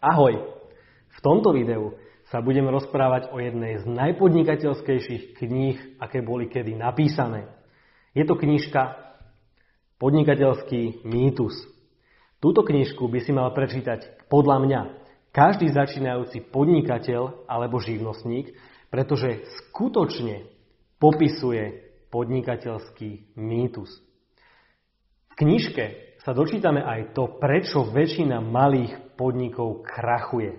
Ahoj! V tomto videu sa budem rozprávať o jednej z najpodnikateľskejších kníh, aké boli kedy napísané. Je to knižka Podnikateľský mýtus. Túto knižku by si mal prečítať podľa mňa každý začínajúci podnikateľ alebo živnostník, pretože skutočne popisuje podnikateľský mýtus. V knižke sa dočítame aj to, prečo väčšina malých podnikov krachuje.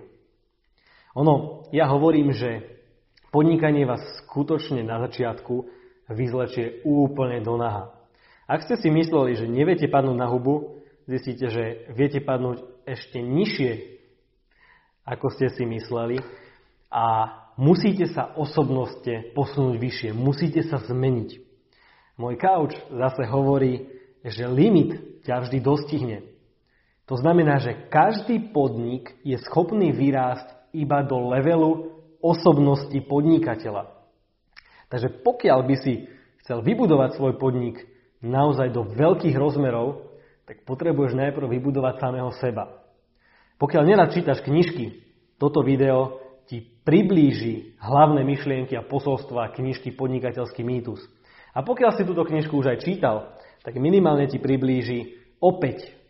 Ono, ja hovorím, že podnikanie vás skutočne na začiatku vyzlečie úplne do naha. Ak ste si mysleli, že neviete padnúť na hubu, zistíte, že viete padnúť ešte nižšie, ako ste si mysleli a musíte sa osobnosti posunúť vyššie, musíte sa zmeniť. Môj kauč zase hovorí, že limit ťa vždy dostihne. To znamená, že každý podnik je schopný vyrásť iba do levelu osobnosti podnikateľa. Takže pokiaľ by si chcel vybudovať svoj podnik naozaj do veľkých rozmerov, tak potrebuješ najprv vybudovať samého seba. Pokiaľ nerad čítaš knižky, toto video ti priblíži hlavné myšlienky a posolstva knižky Podnikateľský mýtus. A pokiaľ si túto knižku už aj čítal, tak minimálne ti priblíži opäť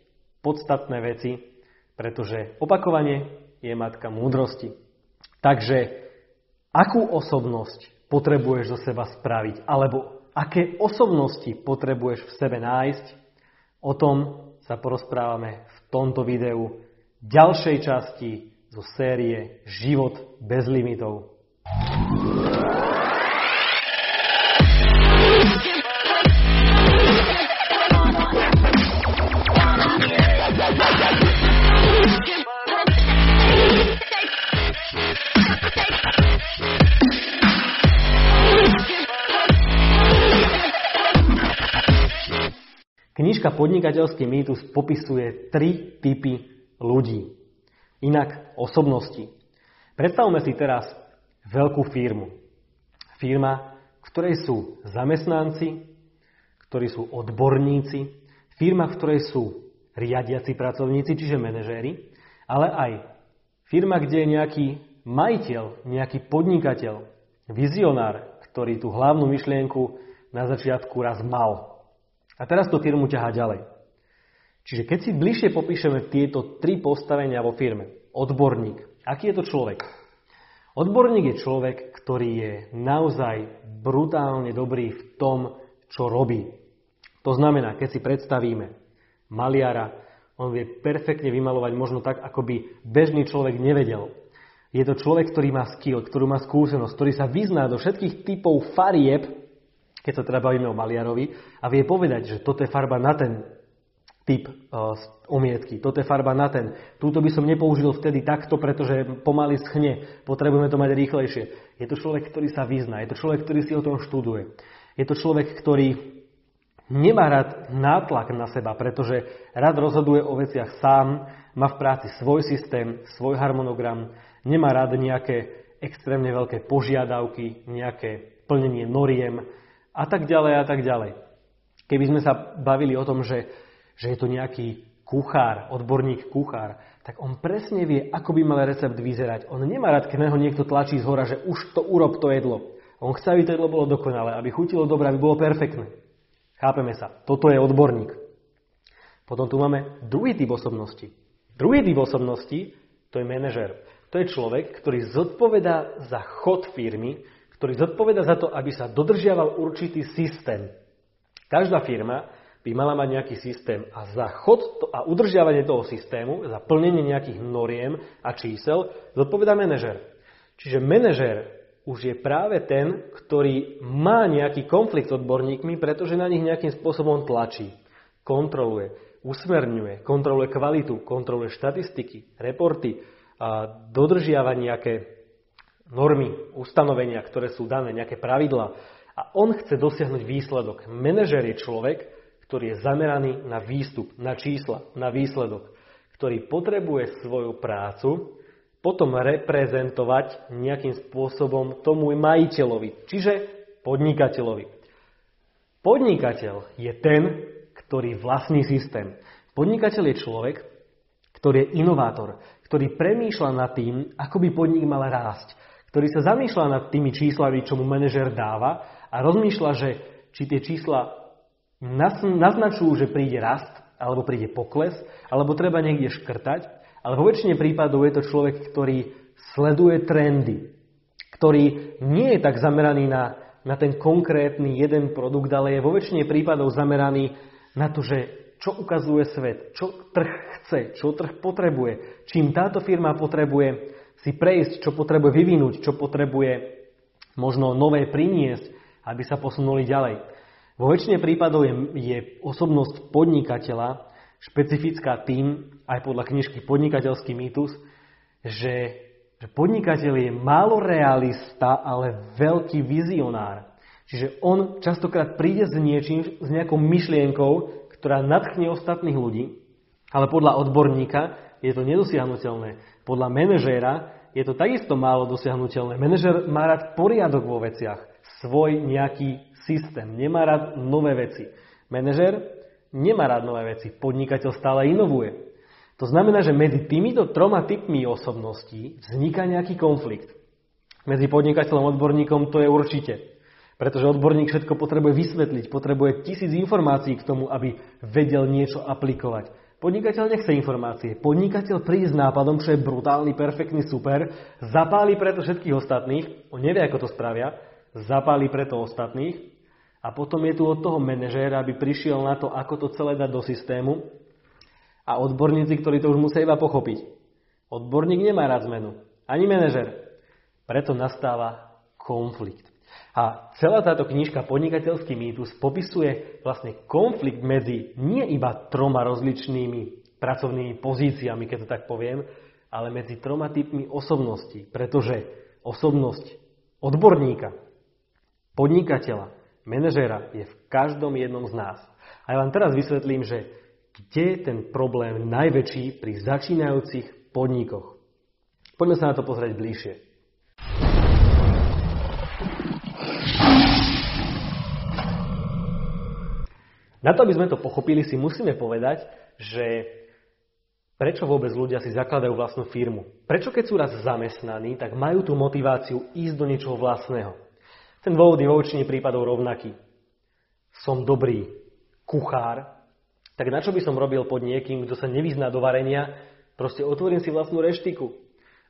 podstatné veci, pretože opakovanie je matka múdrosti. Takže akú osobnosť potrebuješ zo seba spraviť, alebo aké osobnosti potrebuješ v sebe nájsť, o tom sa porozprávame v tomto videu ďalšej časti zo série Život bez limitov. Knižka Podnikateľský mýtus popisuje tri typy ľudí. Inak osobnosti. Predstavme si teraz veľkú firmu. Firma, v ktorej sú zamestnanci, ktorí sú odborníci, firma, v ktorej sú riadiaci pracovníci, čiže manažéri, ale aj firma, kde je nejaký majiteľ, nejaký podnikateľ, vizionár, ktorý tú hlavnú myšlienku na začiatku raz mal. A teraz tú firmu ťahá ďalej. Čiže keď si bližšie popíšeme tieto tri postavenia vo firme. Odborník. Aký je to človek? Odborník je človek, ktorý je naozaj brutálne dobrý v tom, čo robí. To znamená, keď si predstavíme maliara, on vie perfektne vymalovať možno tak, ako by bežný človek nevedel. Je to človek, ktorý má skill, ktorý má skúsenosť, ktorý sa vyzná do všetkých typov farieb, keď sa teda bavíme o maliarovi, a vie povedať, že toto je farba na ten typ uh, omietky, toto je farba na ten. Túto by som nepoužil vtedy takto, pretože pomaly schne, potrebujeme to mať rýchlejšie. Je to človek, ktorý sa vyzná, je to človek, ktorý si o tom študuje. Je to človek, ktorý nemá rád nátlak na seba, pretože rád rozhoduje o veciach sám, má v práci svoj systém, svoj harmonogram, nemá rád nejaké extrémne veľké požiadavky, nejaké plnenie noriem, a tak ďalej a tak ďalej. Keby sme sa bavili o tom, že, že je to nejaký kuchár, odborník kuchár, tak on presne vie, ako by mal recept vyzerať. On nemá rád, keď ho niekto tlačí z hora, že už to urob to jedlo. On chce, aby to jedlo bolo dokonalé, aby chutilo dobre, aby bolo perfektné. Chápeme sa. Toto je odborník. Potom tu máme druhý typ osobnosti. Druhý typ osobnosti to je manažer. To je človek, ktorý zodpovedá za chod firmy, ktorý zodpoveda za to, aby sa dodržiaval určitý systém. Každá firma by mala mať nejaký systém a za chod a udržiavanie toho systému, za plnenie nejakých noriem a čísel zodpoveda manažer. Čiže manažer už je práve ten, ktorý má nejaký konflikt s odborníkmi, pretože na nich nejakým spôsobom tlačí, kontroluje, usmerňuje, kontroluje kvalitu, kontroluje štatistiky, reporty, a dodržiava nejaké normy, ustanovenia, ktoré sú dané, nejaké pravidlá. A on chce dosiahnuť výsledok. Manažer je človek, ktorý je zameraný na výstup, na čísla, na výsledok, ktorý potrebuje svoju prácu potom reprezentovať nejakým spôsobom tomu majiteľovi, čiže podnikateľovi. Podnikateľ je ten, ktorý vlastní systém. Podnikateľ je človek, ktorý je inovátor, ktorý premýšľa nad tým, ako by podnik mal rásť, ktorý sa zamýšľa nad tými číslami, čo mu manažer dáva a rozmýšľa, že či tie čísla naznačujú, že príde rast, alebo príde pokles, alebo treba niekde škrtať, ale vo väčšine prípadov je to človek, ktorý sleduje trendy, ktorý nie je tak zameraný na, na ten konkrétny jeden produkt, ale je vo väčšine prípadov zameraný na to, že čo ukazuje svet, čo trh chce, čo trh potrebuje, čím táto firma potrebuje si prejsť, čo potrebuje vyvinúť, čo potrebuje možno nové priniesť, aby sa posunuli ďalej. Vo väčšine prípadov je, je osobnosť podnikateľa špecifická tým, aj podľa knižky Podnikateľský mýtus, že, že podnikateľ je málo realista, ale veľký vizionár. Čiže on častokrát príde s niečím, s nejakou myšlienkou, ktorá nadchne ostatných ľudí, ale podľa odborníka je to nedosiahnutelné. Podľa manažéra je to takisto málo dosiahnutelné. Manažer má rád poriadok vo veciach, svoj nejaký systém, nemá rád nové veci. Manažer nemá rád nové veci, podnikateľ stále inovuje. To znamená, že medzi týmito troma typmi osobností vzniká nejaký konflikt. Medzi podnikateľom a odborníkom to je určite. Pretože odborník všetko potrebuje vysvetliť, potrebuje tisíc informácií k tomu, aby vedel niečo aplikovať. Podnikateľ nechce informácie. Podnikateľ príde s nápadom, čo je brutálny, perfektný, super, zapáli preto všetkých ostatných, on nevie, ako to spravia, zapáli preto ostatných a potom je tu od toho manažéra, aby prišiel na to, ako to celé dať do systému a odborníci, ktorí to už musia iba pochopiť. Odborník nemá rád zmenu, ani manažer. Preto nastáva konflikt. A celá táto knižka Podnikateľský mýtus popisuje vlastne konflikt medzi nie iba troma rozličnými pracovnými pozíciami, keď to tak poviem, ale medzi troma typmi osobností. Pretože osobnosť odborníka, podnikateľa, manažéra je v každom jednom z nás. A ja vám teraz vysvetlím, že kde je ten problém najväčší pri začínajúcich podnikoch. Poďme sa na to pozrieť bližšie. Na to, aby sme to pochopili, si musíme povedať, že prečo vôbec ľudia si zakladajú vlastnú firmu. Prečo keď sú raz zamestnaní, tak majú tú motiváciu ísť do niečoho vlastného. Ten dôvod je vo väčšine prípadov rovnaký. Som dobrý kuchár, tak na čo by som robil pod niekým, kto sa nevyzná do varenia, proste otvorím si vlastnú reštiku.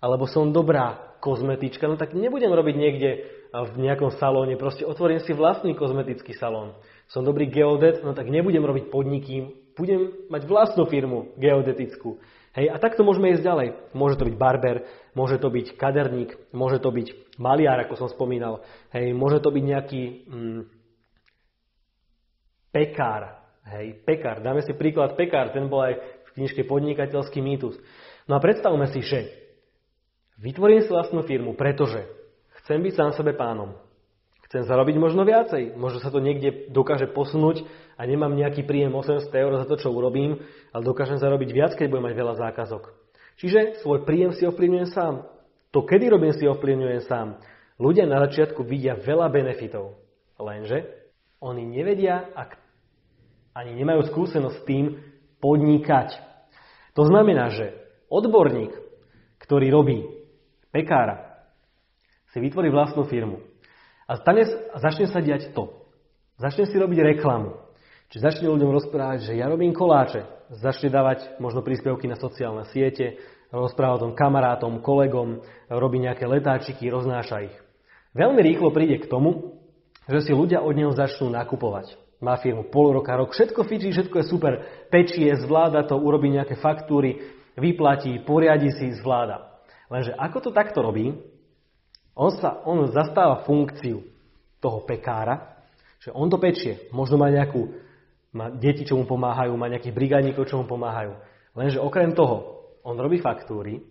Alebo som dobrá kozmetička, no tak nebudem robiť niekde v nejakom salóne, proste otvorím si vlastný kozmetický salón som dobrý geodet, no tak nebudem robiť podniky, budem mať vlastnú firmu geodetickú. Hej, a takto môžeme ísť ďalej. Môže to byť barber, môže to byť kaderník, môže to byť maliar, ako som spomínal. Hej, môže to byť nejaký mm, pekár. Hej, pekár. Dáme si príklad pekár, ten bol aj v knižke Podnikateľský mýtus. No a predstavme si, že vytvorím si vlastnú firmu, pretože chcem byť sám sebe pánom. Chcem zarobiť možno viacej. Možno sa to niekde dokáže posunúť a nemám nejaký príjem 800 eur za to, čo urobím, ale dokážem zarobiť viac, keď budem mať veľa zákazok. Čiže svoj príjem si ovplyvňujem sám. To, kedy robím, si ovplyvňujem sám. Ľudia na začiatku vidia veľa benefitov. Lenže oni nevedia, ak ani nemajú skúsenosť s tým podnikať. To znamená, že odborník, ktorý robí pekára, si vytvorí vlastnú firmu a stane, začne sa diať to. Začne si robiť reklamu. Čiže začne ľuďom rozprávať, že ja robím koláče. Začne dávať možno príspevky na sociálne siete, rozpráva o tom kamarátom, kolegom, robí nejaké letáčiky, roznáša ich. Veľmi rýchlo príde k tomu, že si ľudia od neho začnú nakupovať. Má firmu pol roka, rok, všetko fičí, všetko je super, pečie, zvláda to, urobí nejaké faktúry, vyplatí, poriadi si, zvláda. Lenže ako to takto robí, on, sa, on zastáva funkciu toho pekára, že on to pečie. Možno má nejakú, má deti, čo mu pomáhajú, má nejakých brigádnikov, čo mu pomáhajú. Lenže okrem toho, on robí faktúry,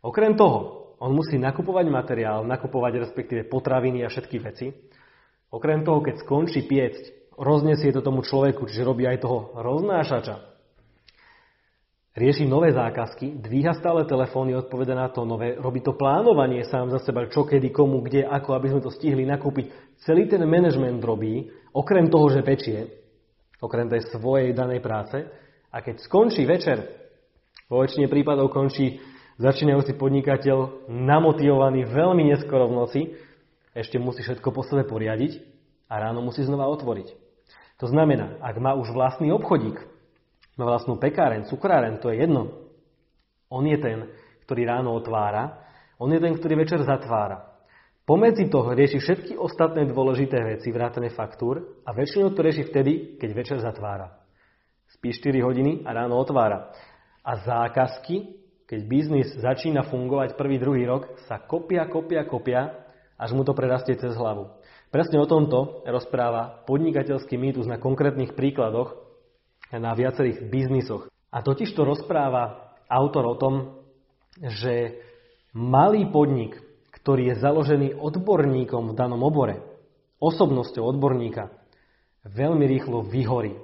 okrem toho, on musí nakupovať materiál, nakupovať respektíve potraviny a všetky veci. Okrem toho, keď skončí piecť, roznesie to tomu človeku, čiže robí aj toho roznášača, rieši nové zákazky, dvíha stále telefóny, odpoveda na to nové, robí to plánovanie sám za seba, čo, kedy, komu, kde, ako, aby sme to stihli nakúpiť. Celý ten management robí, okrem toho, že pečie, okrem tej svojej danej práce. A keď skončí večer, Vo väčšine prípadov končí začínajúci podnikateľ namotivovaný veľmi neskoro v noci, ešte musí všetko po sebe poriadiť a ráno musí znova otvoriť. To znamená, ak má už vlastný obchodík, má vlastnú pekáren, cukráren, to je jedno. On je ten, ktorý ráno otvára, on je ten, ktorý večer zatvára. Pomedzi toho rieši všetky ostatné dôležité veci, vrátane faktúr a väčšinou to rieši vtedy, keď večer zatvára. Spí 4 hodiny a ráno otvára. A zákazky, keď biznis začína fungovať prvý, druhý rok, sa kopia, kopia, kopia, až mu to prerastie cez hlavu. Presne o tomto rozpráva podnikateľský mýtus na konkrétnych príkladoch na viacerých biznisoch. A totiž to rozpráva autor o tom, že malý podnik, ktorý je založený odborníkom v danom obore, osobnosťou odborníka, veľmi rýchlo vyhorí.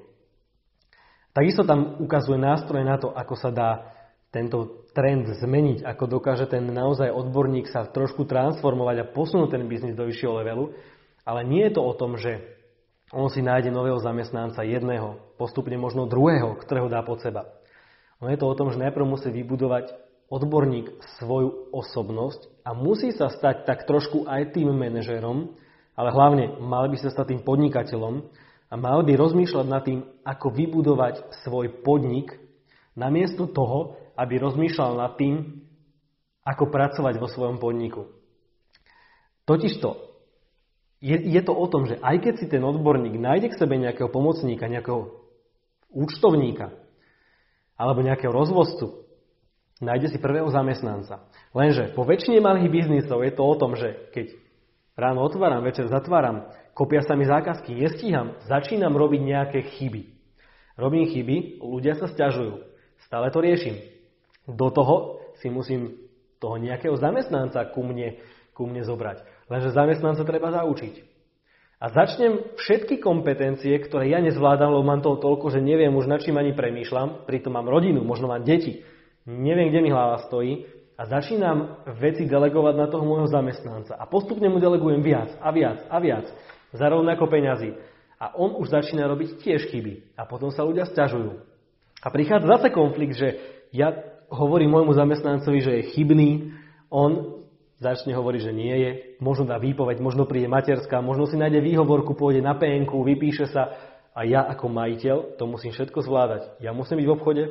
Takisto tam ukazuje nástroj na to, ako sa dá tento trend zmeniť, ako dokáže ten naozaj odborník sa trošku transformovať a posunúť ten biznis do vyššieho levelu. Ale nie je to o tom, že on si nájde nového zamestnanca jedného, postupne možno druhého, ktorého dá pod seba. On je to o tom, že najprv musí vybudovať odborník svoju osobnosť a musí sa stať tak trošku aj tým manažérom, ale hlavne mal by sa stať tým podnikateľom a mal by rozmýšľať nad tým, ako vybudovať svoj podnik, namiesto toho, aby rozmýšľal nad tým, ako pracovať vo svojom podniku. Totižto, je, je to o tom, že aj keď si ten odborník nájde k sebe nejakého pomocníka, nejakého účtovníka alebo nejakého rozvozcu, nájde si prvého zamestnanca. Lenže po väčšine malých biznisov je to o tom, že keď ráno otváram, večer zatváram, kopia sa mi zákazky, nestíham, začínam robiť nejaké chyby. Robím chyby, ľudia sa stiažujú. Stále to riešim. Do toho si musím toho nejakého zamestnanca ku mne, ku mne zobrať. Lenže zamestnanca treba zaučiť. A začnem všetky kompetencie, ktoré ja nezvládam, lebo mám toho toľko, že neviem už na čím ani premýšľam, pritom mám rodinu, možno mám deti, neviem, kde mi hlava stojí, a začínam veci delegovať na toho môjho zamestnanca. A postupne mu delegujem viac a viac a viac, za rovnako peňazí. A on už začína robiť tiež chyby. A potom sa ľudia stiažujú. A prichádza zase konflikt, že ja hovorí môjmu zamestnancovi, že je chybný, on začne hovoriť, že nie je, možno dá výpoveď, možno príde materská, možno si nájde výhovorku, pôjde na PNK, vypíše sa a ja ako majiteľ to musím všetko zvládať. Ja musím byť v obchode,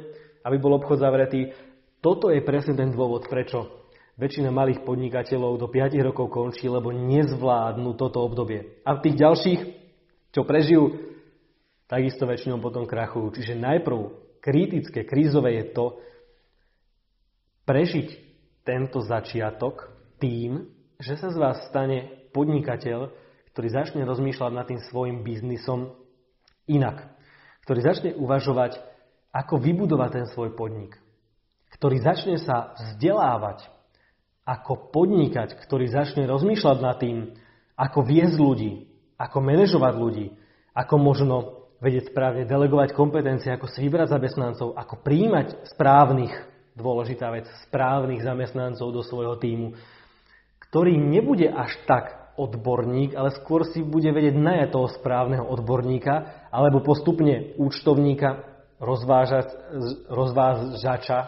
aby bol obchod zavretý. Toto je presne ten dôvod, prečo väčšina malých podnikateľov do 5 rokov končí, lebo nezvládnu toto obdobie. A tých ďalších, čo prežijú, takisto väčšinou potom krachujú. Čiže najprv kritické, krízové je to, prežiť tento začiatok tým, že sa z vás stane podnikateľ, ktorý začne rozmýšľať nad tým svojim biznisom inak. Ktorý začne uvažovať, ako vybudovať ten svoj podnik. Ktorý začne sa vzdelávať, ako podnikať, ktorý začne rozmýšľať nad tým, ako viesť ľudí, ako manažovať ľudí, ako možno vedieť správne delegovať kompetencie, ako si vybrať zamestnancov, ako príjmať správnych dôležitá vec, správnych zamestnancov do svojho týmu, ktorý nebude až tak odborník, ale skôr si bude vedieť najať toho správneho odborníka alebo postupne účtovníka, rozvážač, rozvážača,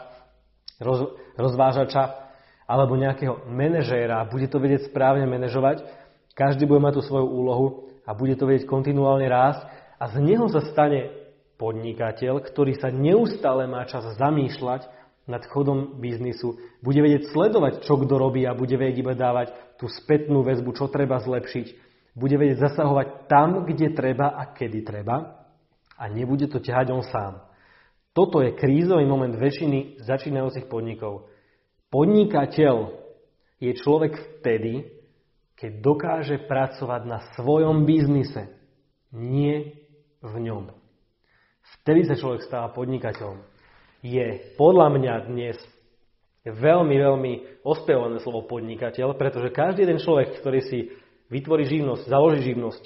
roz, rozvážača alebo nejakého manažéra bude to vedieť správne manažovať. Každý bude mať tú svoju úlohu a bude to vedieť kontinuálne rásť a z neho sa stane podnikateľ, ktorý sa neustále má čas zamýšľať nad chodom biznisu, bude vedieť sledovať, čo kto robí a bude vedieť iba dávať tú spätnú väzbu, čo treba zlepšiť. Bude vedieť zasahovať tam, kde treba a kedy treba a nebude to ťahať on sám. Toto je krízový moment väčšiny začínajúcich podnikov. Podnikateľ je človek vtedy, keď dokáže pracovať na svojom biznise, nie v ňom. Vtedy sa človek stáva podnikateľom je podľa mňa dnes veľmi, veľmi ospevované slovo podnikateľ, pretože každý jeden človek, ktorý si vytvorí živnosť, založí živnosť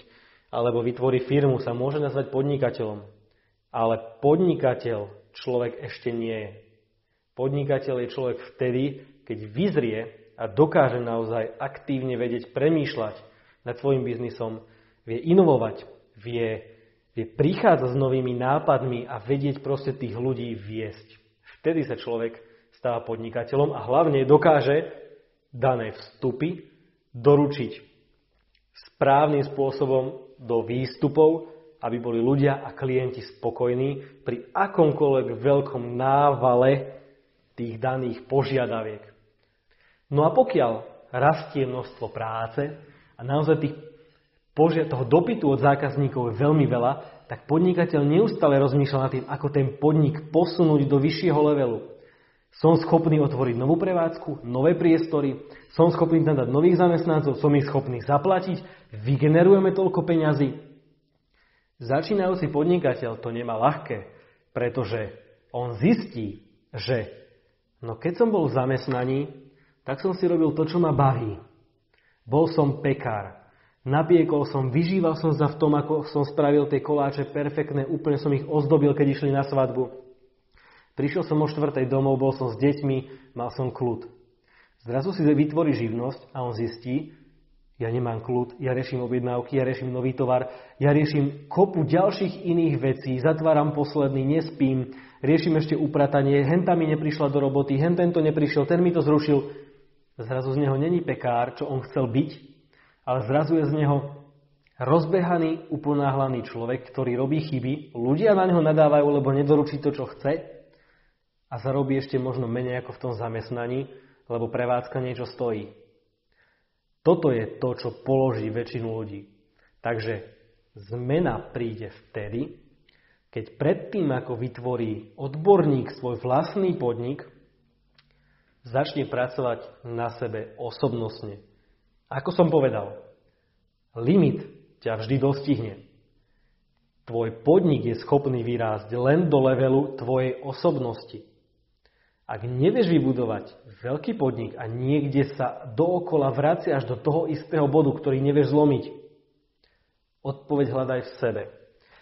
alebo vytvorí firmu, sa môže nazvať podnikateľom. Ale podnikateľ človek ešte nie je. Podnikateľ je človek vtedy, keď vyzrie a dokáže naozaj aktívne vedieť premýšľať nad svojim biznisom, vie inovovať, vie vie prichádzať s novými nápadmi a vedieť proste tých ľudí viesť. vtedy sa človek stáva podnikateľom a hlavne dokáže dané vstupy doručiť správnym spôsobom do výstupov, aby boli ľudia a klienti spokojní pri akomkoľvek veľkom návale tých daných požiadaviek. No a pokiaľ rastie množstvo práce a naozaj tých požia- toho dopytu od zákazníkov je veľmi veľa, tak podnikateľ neustále rozmýšľa nad tým, ako ten podnik posunúť do vyššieho levelu. Som schopný otvoriť novú prevádzku, nové priestory, som schopný tam dať nových zamestnancov, som ich schopný zaplatiť, vygenerujeme toľko peňazí. Začínajúci podnikateľ to nemá ľahké, pretože on zistí, že no keď som bol v zamestnaní, tak som si robil to, čo ma baví. Bol som pekár. Napiekol som, vyžíval som sa v tom, ako som spravil tie koláče perfektné, úplne som ich ozdobil, keď išli na svadbu. Prišiel som o štvrtej domov, bol som s deťmi, mal som kľud. Zrazu si vytvorí živnosť a on zistí, ja nemám kľud, ja riešim objednávky, ja riešim nový tovar, ja riešim kopu ďalších iných vecí, zatváram posledný, nespím, riešim ešte upratanie, henta mi neprišla do roboty, hen tento neprišiel, ten mi to zrušil. Zrazu z neho není pekár, čo on chcel byť, ale zrazu je z neho rozbehaný, uponáhlaný človek, ktorý robí chyby, ľudia na neho nadávajú, lebo nedoručí to, čo chce a zarobí ešte možno menej ako v tom zamestnaní, lebo prevádzka niečo stojí. Toto je to, čo položí väčšinu ľudí. Takže zmena príde vtedy, keď predtým, ako vytvorí odborník svoj vlastný podnik, začne pracovať na sebe osobnostne, ako som povedal, limit ťa vždy dostihne. Tvoj podnik je schopný vyrásť len do levelu tvojej osobnosti. Ak nevieš vybudovať veľký podnik a niekde sa dookola vraciaš do toho istého bodu, ktorý nevieš zlomiť, odpoveď hľadaj v sebe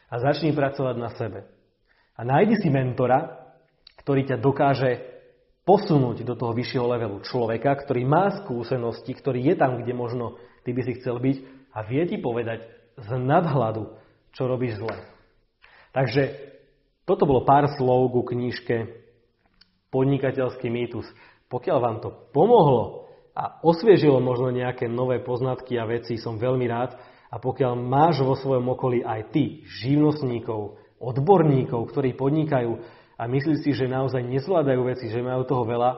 a začni pracovať na sebe. A nájdi si mentora, ktorý ťa dokáže posunúť do toho vyššieho levelu človeka, ktorý má skúsenosti, ktorý je tam, kde možno ty by si chcel byť a vie ti povedať z nadhľadu, čo robíš zle. Takže toto bolo pár slov ku knižke Podnikateľský mýtus. Pokiaľ vám to pomohlo a osviežilo možno nejaké nové poznatky a veci, som veľmi rád. A pokiaľ máš vo svojom okolí aj ty živnostníkov, odborníkov, ktorí podnikajú, a myslí si, že naozaj nezvládajú veci, že majú toho veľa,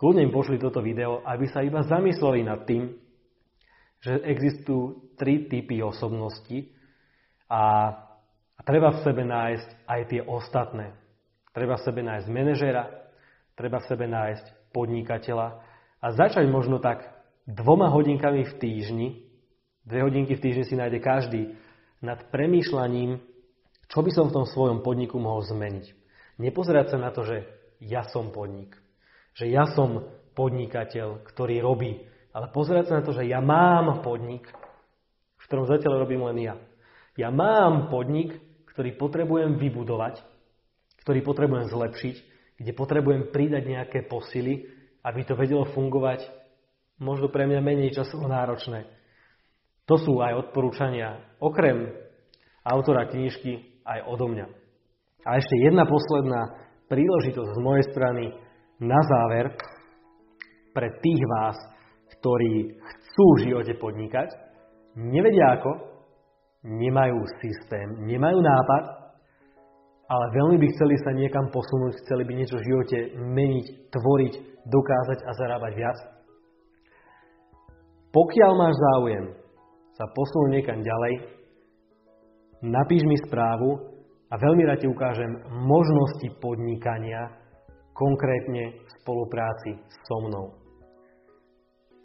kľudne im pošli toto video, aby sa iba zamysleli nad tým, že existujú tri typy osobnosti a, a treba v sebe nájsť aj tie ostatné. Treba v sebe nájsť manažera, treba v sebe nájsť podnikateľa a začať možno tak dvoma hodinkami v týždni, dve hodinky v týždni si nájde každý, nad premýšľaním, čo by som v tom svojom podniku mohol zmeniť. Nepozerať sa na to, že ja som podnik. Že ja som podnikateľ, ktorý robí. Ale pozerať sa na to, že ja mám podnik, v ktorom zatiaľ robím len ja. Ja mám podnik, ktorý potrebujem vybudovať, ktorý potrebujem zlepšiť, kde potrebujem pridať nejaké posily, aby to vedelo fungovať možno pre mňa menej časovo náročné. To sú aj odporúčania okrem autora knižky aj odo mňa. A ešte jedna posledná príležitosť z mojej strany na záver pre tých vás, ktorí chcú v živote podnikať, nevedia ako, nemajú systém, nemajú nápad, ale veľmi by chceli sa niekam posunúť, chceli by niečo v živote meniť, tvoriť, dokázať a zarábať viac. Pokiaľ máš záujem sa posunúť niekam ďalej, napíš mi správu a veľmi rád ti ukážem možnosti podnikania, konkrétne v spolupráci so mnou.